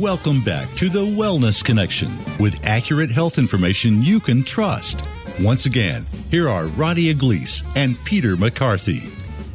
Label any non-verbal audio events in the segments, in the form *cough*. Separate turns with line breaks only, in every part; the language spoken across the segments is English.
Welcome back to the Wellness Connection with accurate health information you can trust. Once again, here are Roddy Iglesias and Peter McCarthy.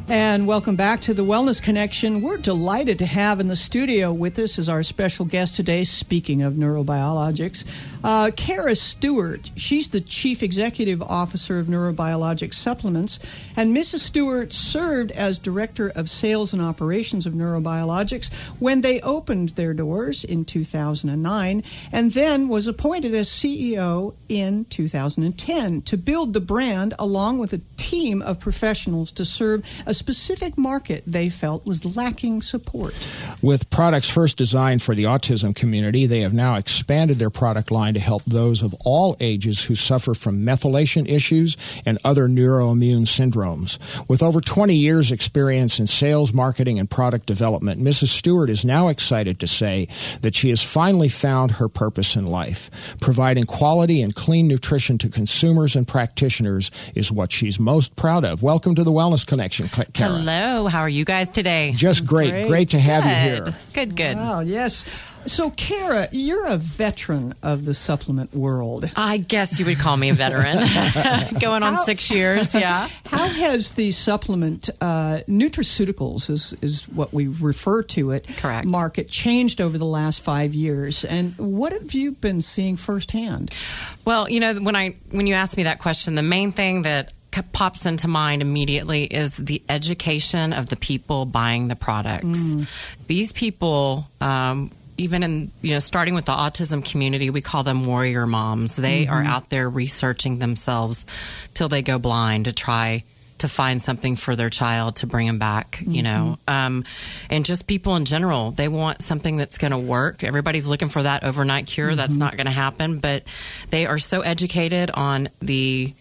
And welcome back to the Wellness Connection. We're delighted to have in the studio with us as our special guest today, speaking of neurobiologix, uh, Kara Stewart. She's the Chief Executive Officer of Neurobiologic Supplements. And Mrs. Stewart served as Director of Sales and Operations of Neurobiologix when they opened their doors in 2009, and then was appointed as CEO in 2010 to build the brand along with a team of professionals to serve a specific market they felt was lacking support.
With products first designed for the autism community, they have now expanded their product line to help those of all ages who suffer from methylation issues and other neuroimmune syndromes. With over 20 years' experience in sales, marketing, and product development, Mrs. Stewart is now excited to say that she has finally found her purpose in life. Providing quality and clean nutrition to consumers and practitioners is what she's most proud of. Welcome to the Wellness Connection, Kara.
Hello, how are you guys today?
Just great.
Great.
Great, to have
good.
you here.
Good, good.
Wow, yes. So, Kara, you're a veteran of the supplement world.
I guess you would call me a veteran. *laughs* Going on
How-
six years, yeah. *laughs*
How has the supplement uh, nutraceuticals is is what we refer to it
Correct.
market changed over the last five years, and what have you been seeing firsthand?
Well, you know, when I when you asked me that question, the main thing that c- pops into mind immediately is the education of the people buying the products. These people. Um, even in you know starting with the autism community we call them warrior moms. They are out there researching themselves till they go blind to try to find something for their child to bring them back you know. Um, and just people in general they want something that's going to work. Everybody's looking for that overnight cure. That's not going to happen. But they are so educated on the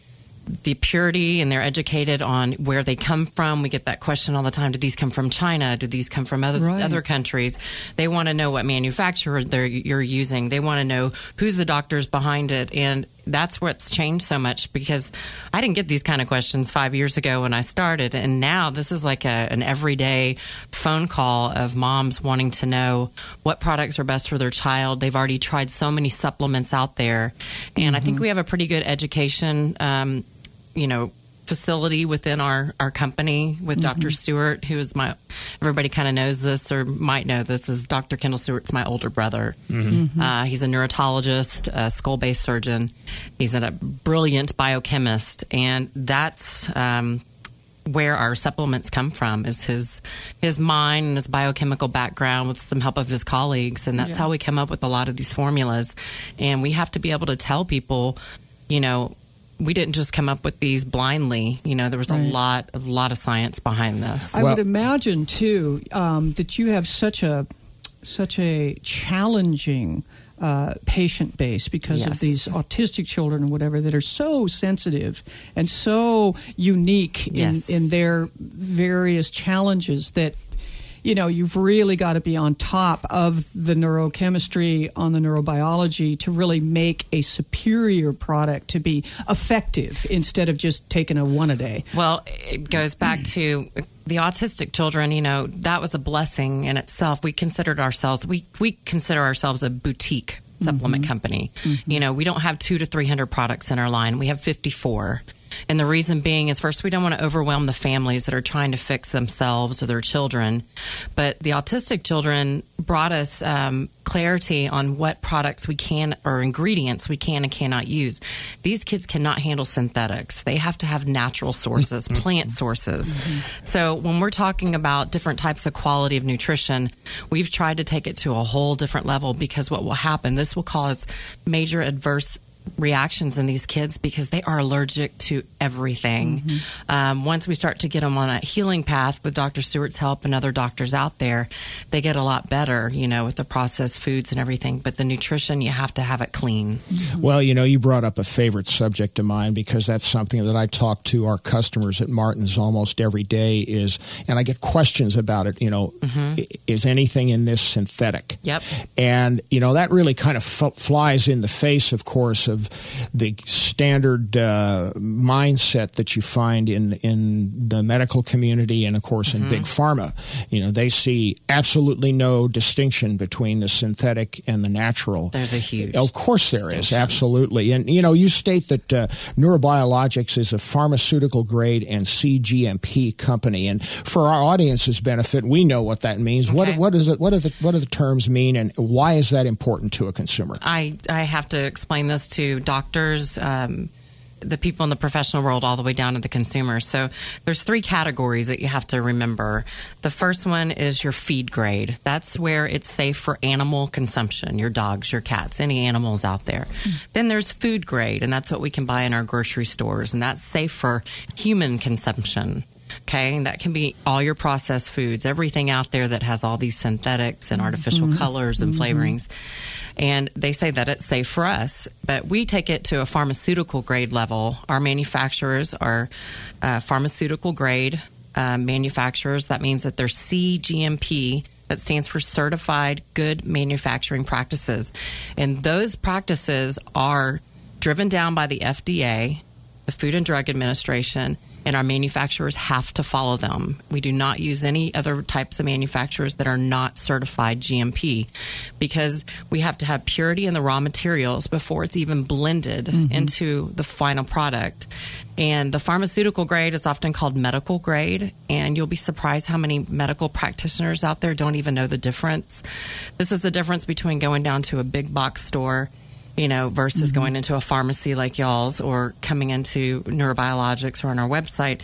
the purity and they're educated on where they come from. We get that question all the time. Do these come from China? Do these come from other
Right.
other countries? They want to know what manufacturer they're you're using. They want to know who's the doctors behind it and that's what's changed so much because I didn't get these kind of questions five years ago when I started, and now this is like a, an everyday phone call of moms wanting to know what products are best for their child. They've already tried so many supplements out there, and I think we have a pretty good education. Um, you know facility within our our company with Dr. Stewart who is my everybody kind of knows this or might know this is Dr. Kendall Stewart's my older brother uh, he's a neurologist a skull based surgeon he's a brilliant biochemist and that's um, where our supplements come from is his his mind and his biochemical background with some help of his colleagues and that's
Yeah.
how we come up with a lot of these formulas and we have to be able to tell people you know we didn't just come up with these blindly you know there was
Right.
a lot a lot of science behind this
I
Well-
would imagine too um, that you have such a such a challenging uh, patient base because of these autistic children and whatever that are so sensitive and so unique in,
Yes.
in their various challenges that you know you've really got to be on top of the neurochemistry on the neurobiology to really make a superior product to be effective instead of just taking a one a day
Well, it goes back to the autistic children. You know, that was a blessing in itself. We considered ourselves we we consider ourselves a boutique supplement mm-hmm. company. Mm-hmm. You know, we don't have two to three hundred products in our line. We have fifty four. And the reason being is first, we don't want to overwhelm the families that are trying to fix themselves or their children. But the autistic children brought us um, clarity on what products we can or ingredients we can and cannot use. These kids cannot handle synthetics, they have to have natural sources, plant sources. So when we're talking about different types of quality of nutrition, we've tried to take it to a whole different level because what will happen, this will cause major adverse reactions in these kids because they are allergic to everything. Mm-hmm. Um, once we start to get them on a healing path with Dr. Stewart's help and other doctors out there, they get a lot better, you know, with the processed foods and everything. But the nutrition, you have to have it clean. Mm-hmm.
Well, you know, you brought up a favorite subject of mine because that's something that I talk to our customers at Martin's almost every day is, and I get questions about it, you know, mm-hmm. i- is anything in this synthetic?
Yep.
And, you know, that really kind of f- flies in the face, of course, of of the standard uh, mindset that you find in in the medical community and of course in big pharma. You know, they see absolutely no distinction between the synthetic and the natural.
There's a huge
Of course, there is
distinction.
absolutely, and you know, you state that uh, Neurobiologix is a pharmaceutical grade and CGMP company, and for our audience's benefit, we know what that means. What
Okay.
what is it? What are the what do the terms mean, and why is that important to a consumer?
I, I have to explain this to doctors, um, the people in the professional world, all the way down to the consumer. So there's three categories that you have to remember. The first one is your feed grade. That's where it's safe for animal consumption, your dogs, your cats, any animals out there. Then there's food grade, and that's what we can buy in our grocery stores, and that's safe for human consumption. Okay, and that can be all your processed foods, everything out there that has all these synthetics and artificial colors and flavorings. And they say that it's safe for us, but we take it to a pharmaceutical grade level. Our manufacturers are uh, pharmaceutical grade uh, manufacturers. That means that they're CGMP. That stands for Certified Good Manufacturing Practices. And those practices are driven down by the FDA, the Food and Drug Administration, and our manufacturers have to follow them. We do not use any other types of manufacturers that are not certified GMP because we have to have purity in the raw materials before it's even blended mm-hmm. into the final product. And the pharmaceutical grade is often called medical grade, and you'll be surprised how many medical practitioners out there don't even know the difference. This is the difference between going down to a big box store you know, versus mm-hmm. going into a pharmacy like y'all's or coming into neurobiologix or on our website.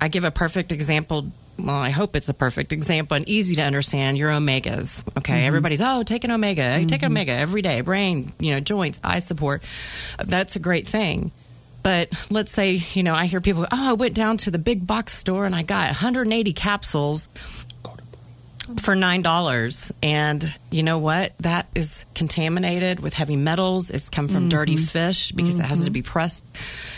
I give a perfect example. Well, I hope it's a perfect example and easy to understand. Your omegas, okay? Mm-hmm. Everybody's oh, take an omega, Hey, take an mm-hmm. omega every day, brain, you know, joints, eye support. That's a great thing. But let's say, you know, I hear people, oh, I went down to the big box store and I got 180 capsules for nine dollars and you know what? That is contaminated with heavy metals. It's come from mm-hmm. dirty fish because it has to be mm-hmm. pressed.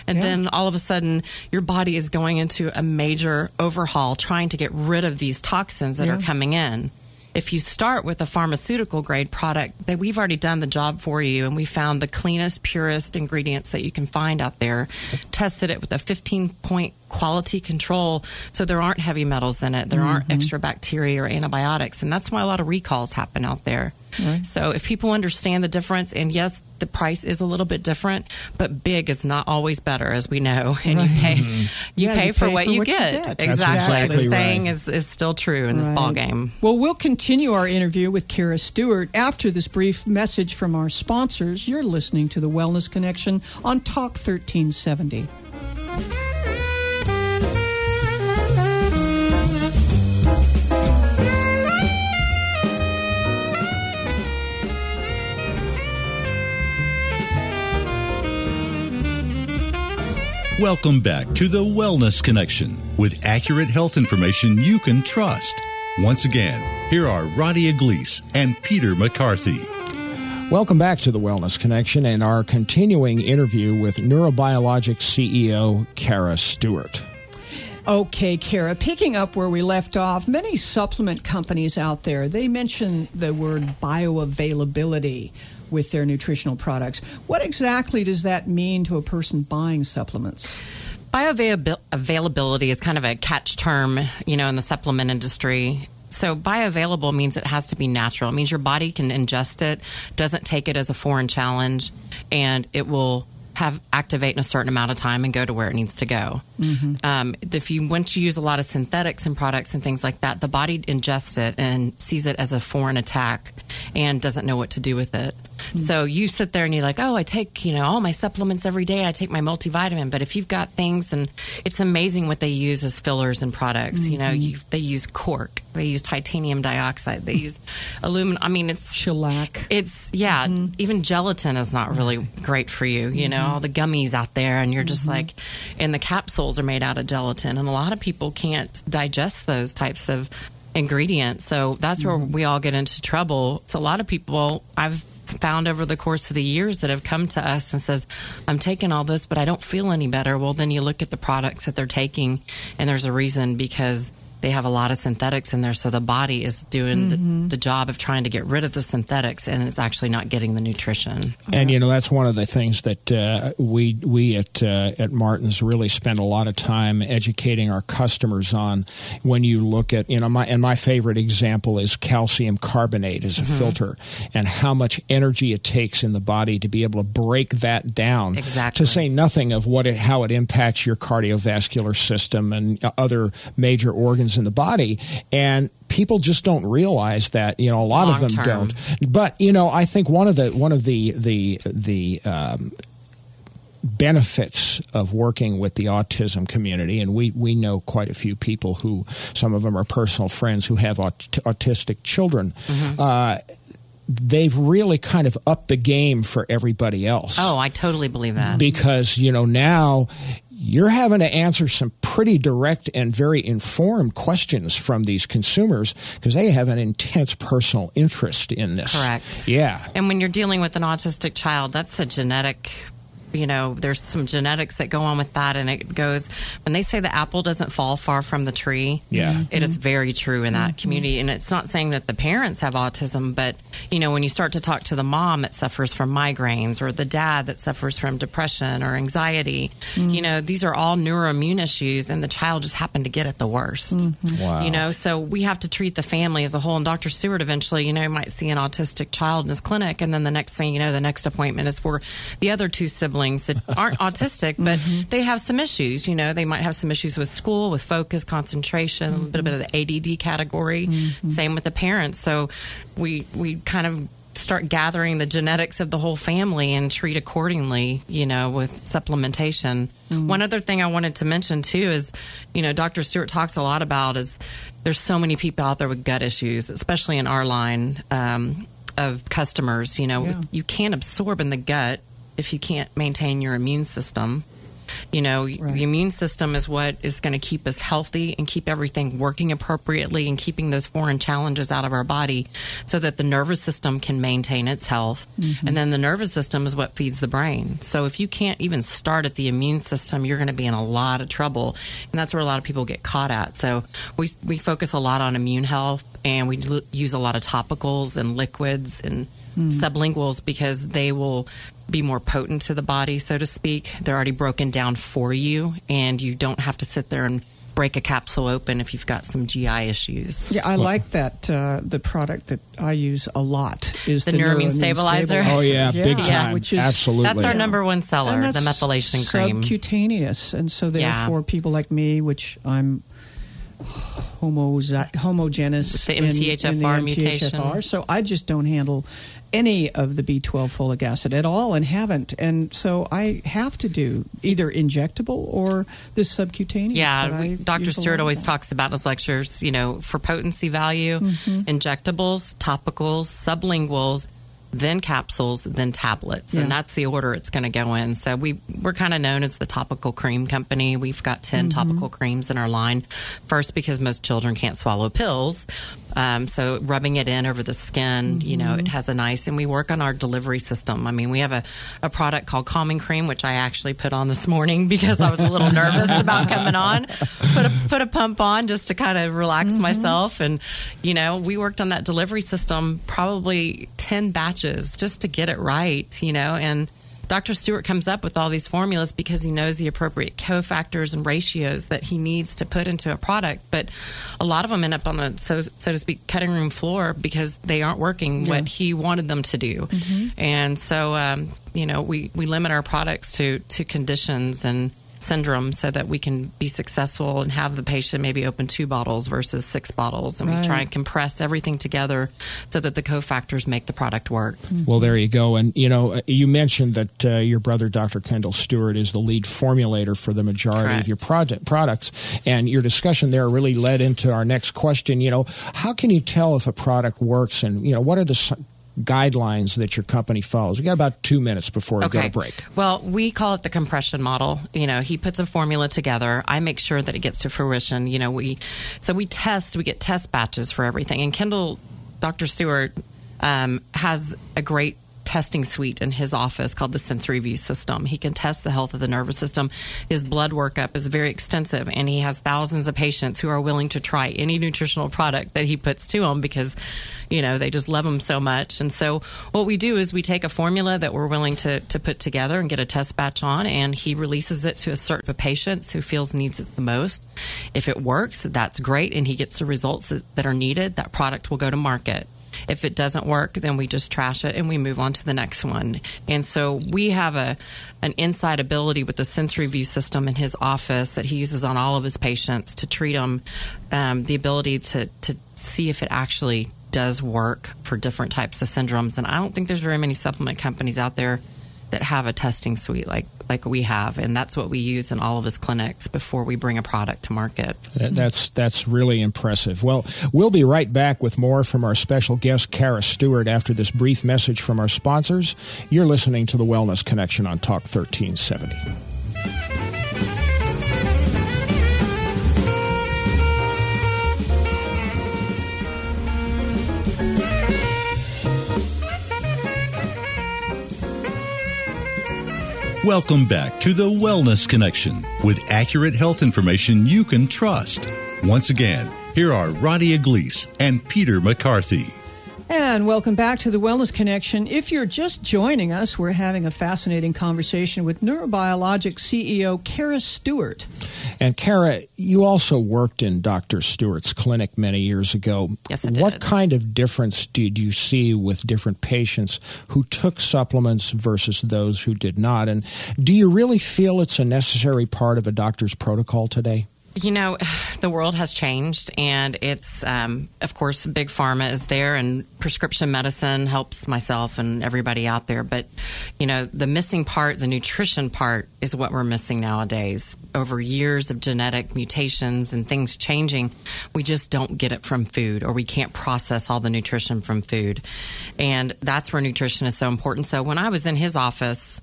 And then all of a sudden your body is going into a major overhaul trying to get rid of these toxins that are coming in if you start with a pharmaceutical grade product that we've already done the job for you and we found the cleanest purest ingredients that you can find out there tested it with a 15 point quality control so there aren't heavy metals in it there aren't mm-hmm. extra bacteria or antibiotics and that's why a lot of recalls happen out there. So if people understand the difference and yes the price is a little bit different but big is not always better as we know. *laughs* And you pay mm-hmm. you,
Yeah,
pay,
you
for
pay
what
for
you
what you
get,
get.
Exactly.
Exactly
the saying is, is still true in this ball game
Well, we'll continue our interview with Kara Stewart after this brief message from our sponsors. You're listening to the Wellness Connection on Talk 1370.
Welcome back to the Wellness Connection with accurate health information you can trust. Once again, here are Roddy Iglesias and Peter McCarthy.
Welcome back to the Wellness Connection and our continuing interview with Neurobiologix CEO Kara Stewart.
Okay, Kara, picking up where we left off, many supplement companies out there, they mention the word bioavailability with their nutritional products. What exactly does that mean to a person buying supplements?
Bioavailability is kind of a catch term, you know, in the supplement industry. So bioavailable means it has to be natural. It means your body can ingest it, doesn't take it as a foreign challenge, and it will have activate in a certain amount of time and go to where it needs to go. Um, if you once you use a lot of synthetics and products and things like that, the body ingests it and sees it as a foreign attack and doesn't know what to do with it. Mm-hmm. So you sit there and you're like, oh, I take you know all my supplements every day. I take my multivitamin, but if you've got things and it's amazing what they use as fillers and products. You know, mm-hmm. you, they use cork, they use titanium dioxide, they use aluminum. I mean, it's
Shellac.
it's yeah, mm-hmm. even gelatin is not really great for you. You know, all the gummies out there, and you're just like, and the capsules are made out of gelatin, and a lot of people can't digest those types of ingredients. So that's where we all get into trouble. So a lot of people I've found over the course of the years that have come to us and says, "I'm taking all this, but I don't feel any better." Well, then you look at the products that they're taking, and there's a reason because they have a lot of synthetics in there, so the body is doing
Mm-hmm.
the, the job of trying to get rid of the synthetics, and it's actually not getting the nutrition.
And you know that's one of the things that uh, we we at uh, at Martin's really spend a lot of time educating our customers on. When you look at you know my and my favorite example is calcium carbonate as a filter, and how much energy it takes in the body to be able to break that down.
Exactly.
To say nothing of what it how it impacts your cardiovascular system and uh, other major organs in the body, and people just don't realize that you know a lot of them
term.
don't but you know i think one of the one of the the the um, benefits of working with the autism community and we we know quite a few people who some of them are personal friends who have aut- autistic children
Mm-hmm.
uh, they've really kind of upped the game for everybody else
Oh, I totally believe that.
because you know now you're having to answer some pretty direct and very informed questions from these consumers because they have an intense personal interest in this.
Correct.
Yeah.
And when you're dealing with an autistic child, that's a genetic, you know, there's some genetics that go on with that. And it goes, when they say the apple doesn't fall far from the tree,
Yeah.
it is mm-hmm. very true in that mm-hmm. community. And it's not saying that the parents have autism, but, you know, when you start to talk to the mom that suffers from migraines or the dad that suffers from depression or anxiety, mm. you know, these are all neuroimmune issues. And the child just happened to get it the worst. Mm-hmm.
Wow.
You know, so we have to treat the family as a whole. And Dr. Stewart eventually, you know, might see an autistic child in his clinic, and then the next thing you know, the next appointment is for the other two siblings that aren't *laughs* autistic, but mm-hmm. they have some issues. You know, they might have some issues with school, with focus, concentration, a little bit of the ADD category. Mm-hmm. Same with the parents. So we we kind of start gathering the genetics of the whole family and treat accordingly, you know, with supplementation. Mm-hmm. One other thing I wanted to mention too is, you know, Dr. Stewart talks a lot about is there's so many people out there with gut issues, especially in our line um, of customers. You know,
Yeah.
you can't absorb in the gut if you can't maintain your immune system. You know,
Right.
the immune system is what is going to keep us healthy and keep everything working appropriately and keeping those foreign challenges out of our body so that the nervous system can maintain its health. Mm-hmm. And then the nervous system is what feeds the brain. So if you can't even start at the immune system, you're going to be in a lot of trouble. And that's where a lot of people get caught at. So we, we focus a lot on immune health and we l- use a lot of topicals and liquids and mm. sublinguals because they will be more potent to the body, so to speak. They're already broken down for you, and you don't have to sit there and break a capsule open if you've got some GI issues.
Yeah, I like that. Uh, the product that I use a lot is
The
the,
neuroimmune stabilizer?
Oh yeah, big
Yeah,
time.
which is-
Absolutely.
That's our number one seller,
And
the
that's
methylation cream.
Subcutaneous, and so
Yeah.
therefore, people like me, which I'm homozygous
With the
in- in
MTHFR
the
mutation.
MTHFR, so I just don't handle any of the B12 folic acid at all, and haven't. And so I have to do either injectable or this subcutaneous.
Yeah, we, Dr. Stewart always talks about in his lectures, you know, for potency value,
Mm-hmm.
injectables, topicals, sublinguals, then capsules, then tablets,
Yeah.
and that's the order it's going to go in. So we we're kind of known as the topical cream company. We've got 10
Mm-hmm.
topical creams in our line. First, because most children can't swallow pills, um, so rubbing it in over the skin, you know,
Mm-hmm.
it has a nice. And we work on our delivery system. I mean, we have a, a product called Calming Cream, which I actually put on this morning because I was a little nervous *laughs* about coming on. Put a put a pump on just to kind of relax
Mm-hmm.
myself, and you know, we worked on that delivery system probably ten batches just to get it right, you know, and. Dr. Stewart comes up with all these formulas because he knows the appropriate cofactors and ratios that he needs to put into a product. But a lot of them end up on the so so to speak cutting room floor because they aren't working what he wanted them to do. And so um, you know we we limit our products to to conditions and syndromes so that we can be successful and have the patient maybe open two bottles versus six bottles and we try and compress everything together so that the cofactors make the product work.
Well, there you go. And you know, uh, you mentioned that uh, your brother, Dr. Kendall Stewart, is the lead formulator for the majority
Correct.
of your project products. And your discussion there really led into our next question. You know, how can you tell if a product works, and you know, what are the s- guidelines that your company follows? We got about two minutes before we go to break.
Well, we call it the compression model. You know, he puts a formula together. I make sure that it gets to fruition. You know, we so we test. We get test batches for everything. And Kendall, Dr. Stewart, um, has a great testing suite in his office called the Sensory View System. He can test the health of the nervous system. His blood workup is very extensive, and he has thousands of patients who are willing to try any nutritional product that he puts to them because you know they just love them so much and so what we do is we take a formula that we're willing to, to put together and get a test batch on and he releases it to a certain patients who feels needs it the most if it works that's great and he gets the results that are needed that product will go to market if it doesn't work, then we just trash it and we move on to the next one. And so we have a an inside ability with the sensory view system in his office that he uses on all of his patients to treat them. Um, the ability to to see if it actually does work for different types of syndromes. And I don't think there's very many supplement companies out there that have a testing suite like like we have, and that's what we use in all of his clinics before we bring a product to market.
That's that's really impressive. Well, we'll be right back with more from our special guest Kara Stewart after this brief message from our sponsors. You're listening to the Wellness Connection on Talk 1370.
Welcome back to the Wellness Connection with accurate health information you can trust. Once again, here are Roddy Iglesias and Peter McCarthy.
And welcome back to the Wellness Connection. If you're just joining us, we're having a fascinating conversation with Neurobiologic CEO Kara Stewart.
And Kara, you also worked in Dr. Stewart's clinic many years ago.
Yes, I did.
What kind of difference did you see with different patients who took supplements versus those who did not? And do you really feel it's a necessary part of a doctor's protocol today?
You know, *sighs* the world has changed, and it's, um, of course, big pharma is there, and prescription medicine helps myself and everybody out there. But, you know, the missing part, the nutrition part, is what we're missing nowadays. Over years of genetic mutations and things changing, we just don't get it from food, or we can't process all the nutrition from food. And that's where nutrition is so important. So when I was in his office,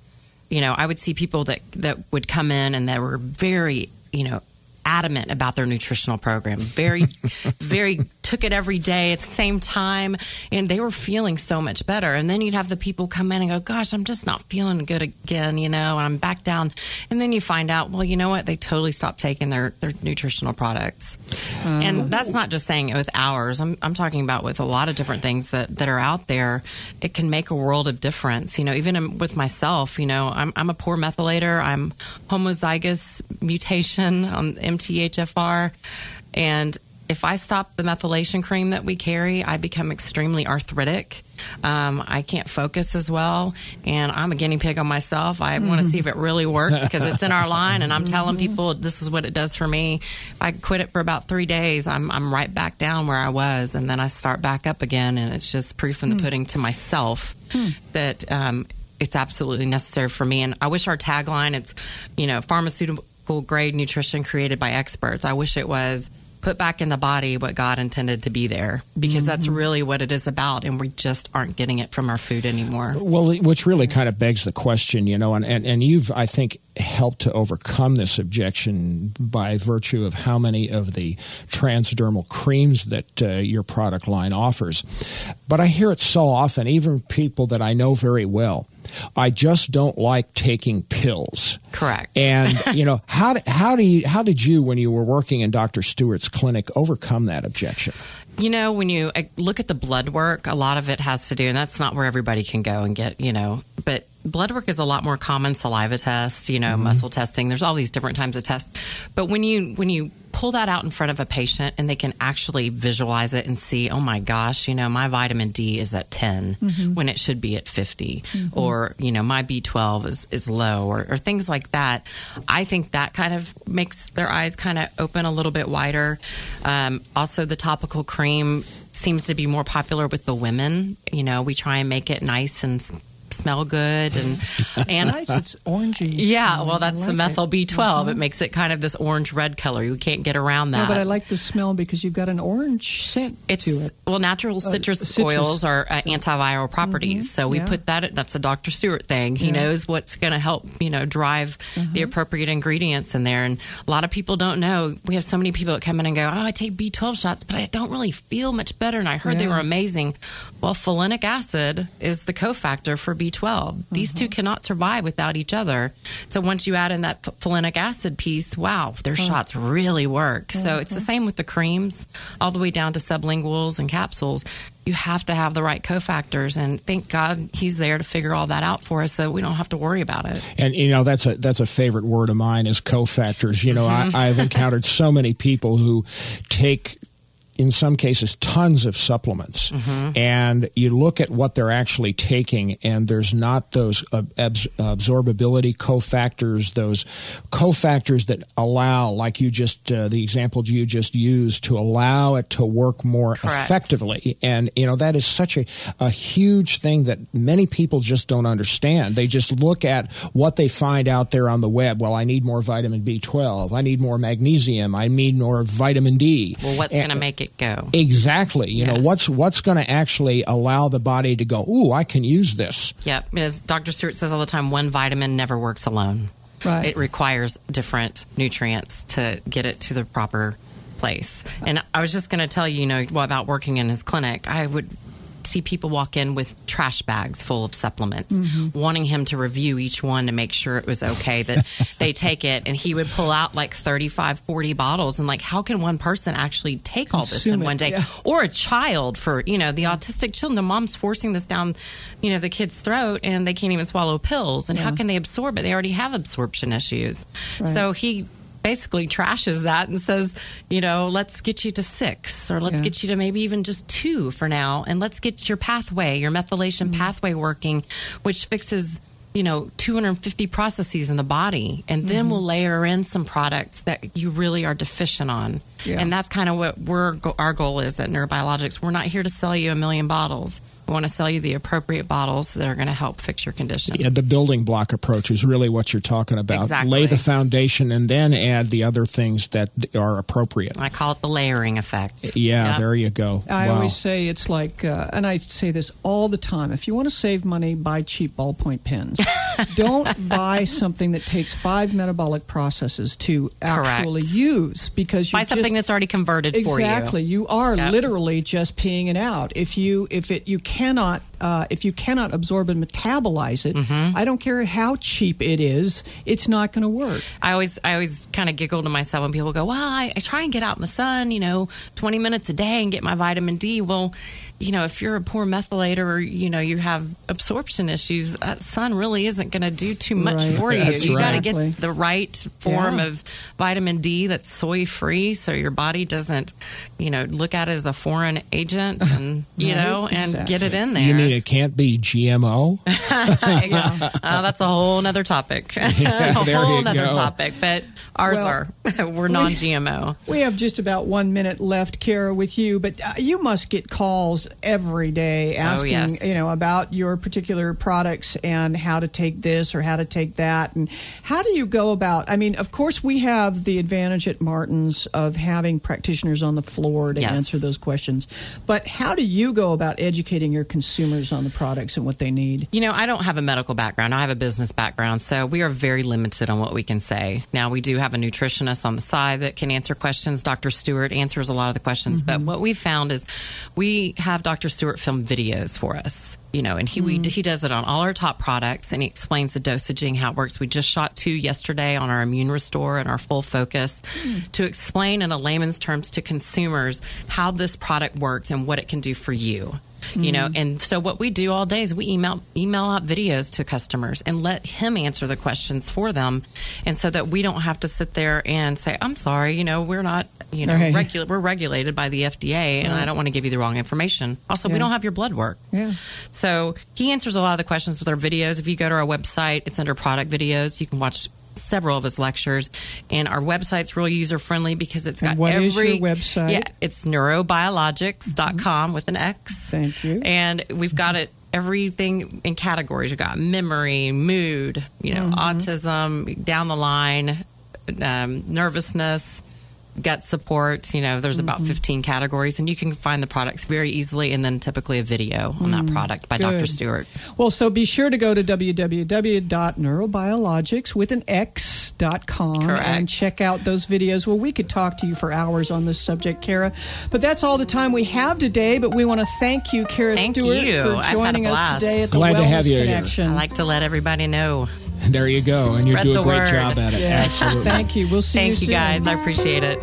you know, I would see people that, that would come in and that were very, you know, adamant about their nutritional program. Very, *laughs* very took it every day at the same time, and they were feeling so much better. And then you'd have the people come in and go, "Gosh, I'm just not feeling good again," you know, and I'm back down. And then you find out, well, you know what? They totally stopped taking their their nutritional products. Um, and that's not just saying it with ours. I'm I'm talking about with a lot of different things that that are out there. It can make a world of difference. You know, even with myself, you know, I'm I'm a poor methylator. I'm homozygous mutation on MTHFR. And if I stop the methylation cream that we carry, I become extremely arthritic. Um, I can't focus as well, and I'm a guinea pig on myself. I mm-hmm. want to see if it really works because it's in our line, and I'm telling people this is what it does for me. If I quit it for about three days, I'm I'm right back down where I was, and then I start back up again, and it's just proof in the mm. pudding to myself mm. that um, it's absolutely necessary for me. And I wish our tagline it's you know pharmaceutical grade nutrition created by experts. I wish it was put back in the body what God intended to be there because mm-hmm. that's really what it is about and we just aren't getting it from our food anymore.
Well, which really kind of begs the question, you know, and, and, and you've, I think, helped to overcome this objection by virtue of how many of the transdermal creams that uh, your product line offers. But I hear it so often, even people that I know very well I just don't like taking pills.
Correct.
And *laughs* you know how how do you how did you when you were working in Dr. Stewart's clinic overcome that objection?
You know, when you uh, look at the blood work, a lot of it has to do, and that's not where everybody can go and get, you know, but blood work is a lot more common saliva tests, you know, mm-hmm. muscle testing. There's all these different types of tests. But when you when you pull that out in front of a patient and they can actually visualize it and see, oh my gosh, you know, my vitamin D is at 10 mm-hmm. when it should be at 50 mm-hmm. or, you know, my B12 is, is low or, or things like that. I think that kind of makes their eyes kind of open a little bit wider. Um, also the topical cream seems to be more popular with the women. You know, we try and make it nice and smell good and *laughs*
and nice. it's orangey.
Yeah, well, that's like the methyl B12. Mm-hmm. It makes it kind of this orange red color. You can't get around that.
No, but I like the smell because you've got an orange scent
it's,
to it.
Well, natural citrus, uh, citrus oils are uh, antiviral properties, mm-hmm. so we yeah. put that. That's a Dr. Stewart thing. He yeah. knows what's going to help you know drive mm-hmm. the appropriate ingredients in there. And a lot of people don't know. We have so many people that come in and go, "Oh, I take B12 shots, but I don't really feel much better." And I heard yeah. they were amazing. Well, folinic acid is the cofactor for B B12. These two mm-hmm. cannot survive without each other. So once you add in that f- folinic acid piece, wow, their mm. shots really work. So it's the mm-hmm. same with the creams, all the way down to sublinguals and capsules. You have to have the right cofactors, and thank God he's there to figure all that out for us, so we don't have to worry about it.
And you know that's a that's a favorite word of mine is cofactors. You know, I, mm-hmm. I've encountered so many people who take in some cases tons of supplements. And you look at what they're actually taking and there's not those ab- abs- absorbability cofactors those cofactors that allow like you just uh, the example you just used to allow it to work more
Correct.
effectively. And you know that is such a, a huge thing that many people just don't understand. They just look at what they find out there on the web. Well i need more vitamin b12 i need more magnesium. I need more vitamin d.
Well, what's going to make it go?
Exactly. You know what's what's going to actually allow the body to go. Ooh, I can use this.
Yep. As Dr. Stewart says all the time, one vitamin never works alone.
Right.
It requires different nutrients to get it to the proper place. And I was just going to tell you, you know, well, about working in his clinic. I would see people walk in with trash bags full of supplements, wanting him to review each one to make sure it was okay that *laughs* they take it. And he would pull out like 35, 40 bottles. And like, how can one person actually take all this
Consume
in
it,
one day?
yeah.
or a child for you know the autistic children the mom's forcing this down you know the kid's throat and they can't even swallow pills and how can they absorb it they already have absorption issues so he basically trashes that and says you know let's get you to six or let's
Yeah.
get you to maybe even just two for now and let's get your pathway your methylation
Mm-hmm.
pathway working which fixes you know 250 processes in the body and
Mm-hmm.
then we'll layer in some products that you really are deficient on
Yeah.
and that's kind of what we're our goal is at neurobiologix we're not here to sell you a million bottles we want to sell you the appropriate bottles that are going to help fix your condition
Yeah, the building block approach is really what you're talking about.
Exactly.
Lay the foundation and then add the other things that are appropriate.
i call it the layering effect
Yeah,
Yep.
there you go.
I
wow.
always say it's like, uh, and I say this all the time. If you want to save money, buy cheap ballpoint pens. *laughs* Don't buy something that takes five metabolic processes to actually
Correct.
use because you
buy something
just,
that's already converted for you
exactly you are
Yep.
literally just peeing it out if you if it you cannot uh, if you cannot absorb and metabolize it
Mm-hmm.
i don't care how cheap it is it's not going to work
I always, I always kind of giggle to myself when people go, "Well, I, I try and get out in the sun, you know, twenty minutes a day and get my vitamin D." Well, you know, if you're a poor methylator or you know you have absorption issues, that sun really isn't going to do too much
Right.
for you.
That's
you got to get the right form
Yeah.
of vitamin D that's soy free, so your body doesn't, you know, look at it as a foreign agent and *laughs* you
Right.
know and
Exactly.
get it in there.
You mean it can't be GMO?
Uh, *laughs* that's a whole other topic. *laughs* a
there
whole
you
nother
go.
topic. But ours
Well,
are we're non-GMO.
We have just about one minute left, Kara, with you, but uh, you must get calls every day oh, asking,
Oh, yes.
you know, about your particular products and how to take this or how to take that, and how do you go about? I mean, of course, we have the advantage at Martin's of having practitioners on the floor to
Yes.
answer those questions, but how do you go about educating your consumers on the products and what they need?
You know, I don't have a medical background. I have a business background, so we are very limited on what we can say. Now, we do have a nutritionist on the side that can answer questions. Dr. Stewart answers a lot of the questions, mm-hmm. but what we found is we have Dr. Stewart film videos for us. You know, and he we, mm. he does it on all our top products, and he explains the dosaging, how it works. We just shot two yesterday on our Immune Restore and our Full Focus mm. to explain in a layman's terms to consumers how this product works and what it can do for you you know mm-hmm. and so what we do all day is we email email out videos to customers and let him answer the questions for them. And so that we don't have to sit there and say i'm sorry you know we're not you know
Right.
regula- we're regulated by the fda and i don't want to give you the wrong information. Also we don't have your blood work.
Yeah.
so he answers a lot of the questions with our videos. If you go to our website it's under product videos. You can watch several of his lectures and our website's real user friendly because it's got
And what is
every
your website?
yeah it's neurobiologix.com with an x
Thank you.
and we've got it everything in categories. You've got memory, mood, you know, autism, down the line, um, nervousness, gut support. You know, there's about
Mm-hmm.
15 categories, and you can find the products very easily, and then typically a video on that product by Dr.
Mm,
Stewart.
Well, so be sure to go to www.neurobiologix with an X.com
Correct.
and check out those videos. Well, we could talk to you for hours on this subject, Kara. But that's all the time we have today. But we want to thank you, Kara
Thank
Stewart,
you.
for
I've had a
joining us today at the
Glad to
Wellness
have you here.
Connection.
I like to let everybody know.
There you go. And you
Spread
do a great
word.
job at it.
Yeah.
Absolutely.
Thank you. We'll see
Thank
you
you guys. I appreciate it.